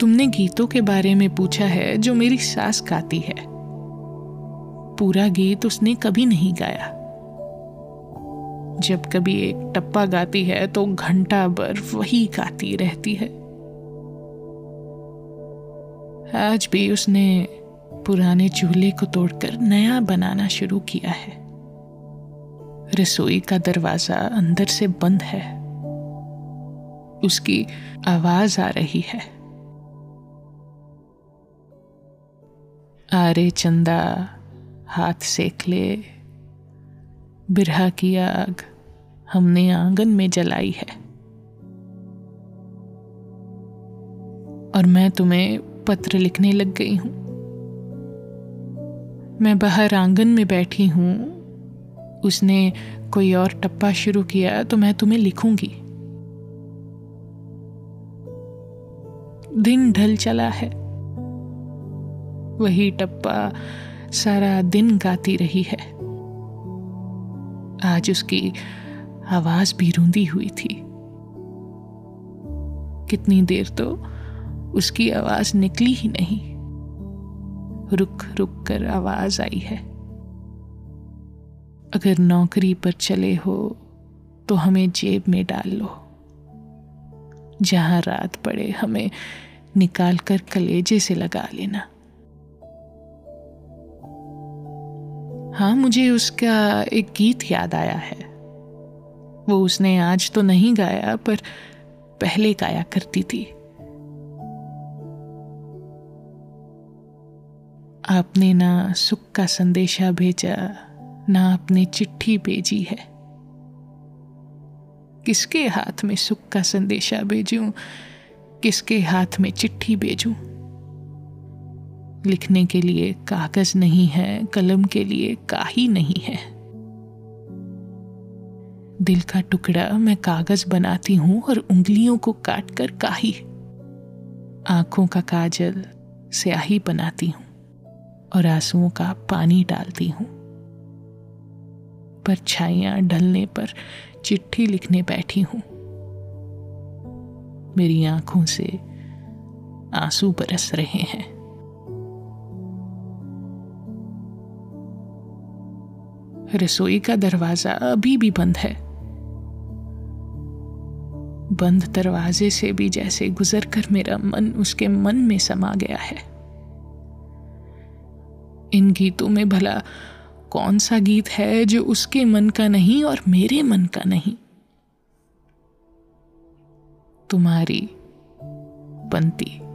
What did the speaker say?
तुमने गीतों के बारे में पूछा है जो मेरी सास गाती है। पूरा गीत उसने कभी नहीं गाया। जब कभी एक टप्पा गाती है तो घंटा भर वही गाती रहती है। आज भी उसने पुराने चूल्हे को तोड़कर नया बनाना शुरू किया है। रसोई का दरवाज़ा अंदर से बंद है। उसकी आवाज़ आ रही है। आरे चंदा हाथ सेक ले। बिरहा की आग हमने आँगन में जलाई है। और मैं तुम्हें पत्र लिखने लग गई हूँ। मैं बाहर आँगन में बैठी हूँ। उसने कोई और टप्पा शुरू किया तो मैं तुम्हें लिखूँगी। दिन ढल चला है। वही टप्पा सारा दिन गाती रही है। आज उसकी आवाज़ भी रूंदी हुई थी। कितनी देर तो उसकी आवाज़ निकली ही नहीं। रुक रुक कर आवाज़ आई है। अगर नौकरी पर चले हो तो हमें जेब में डाल लो। जहाँ रात पड़े, हमें निकाल कर कलेजे से लगा लेना। हाँ मुझे उसका एक गीत याद आया है। वो उसने आज तो नहीं गाया, पर पहले गाया करती थी। आपने ना सुख का संदेशा भेजा, ना आपने चिट्ठी भेजी है। किसके हाथ में सुख का संदेशा भेजूं? किसके हाथ में चिट्ठी भेजूं? लिखने के लिए कागज़ नहीं है, कलम के लिए काही नहीं है। दिल का टुकड़ा मैं कागज़ बनाती हूँ और उंगलियों को काट कर काही। आँखों का काजल स्याही बनाती हूँ और आंसुओं का पानी डालती हूँ। पर छाइयाँ ढलने पर चिट्ठी लिखने बैठी हूँ। मेरी आँखों से आँसू बरस रहे हैं। रसोई का दरवाज़ा अभी भी बंद है। बंद दरवाजे से भी जैसे गुजरकर मेरा मन उसके मन में समा गया है। इन गीतों में भला कौन सा गीत है जो उसके मन का नहीं और मेरे मन का नहीं? तुम्हारी पंती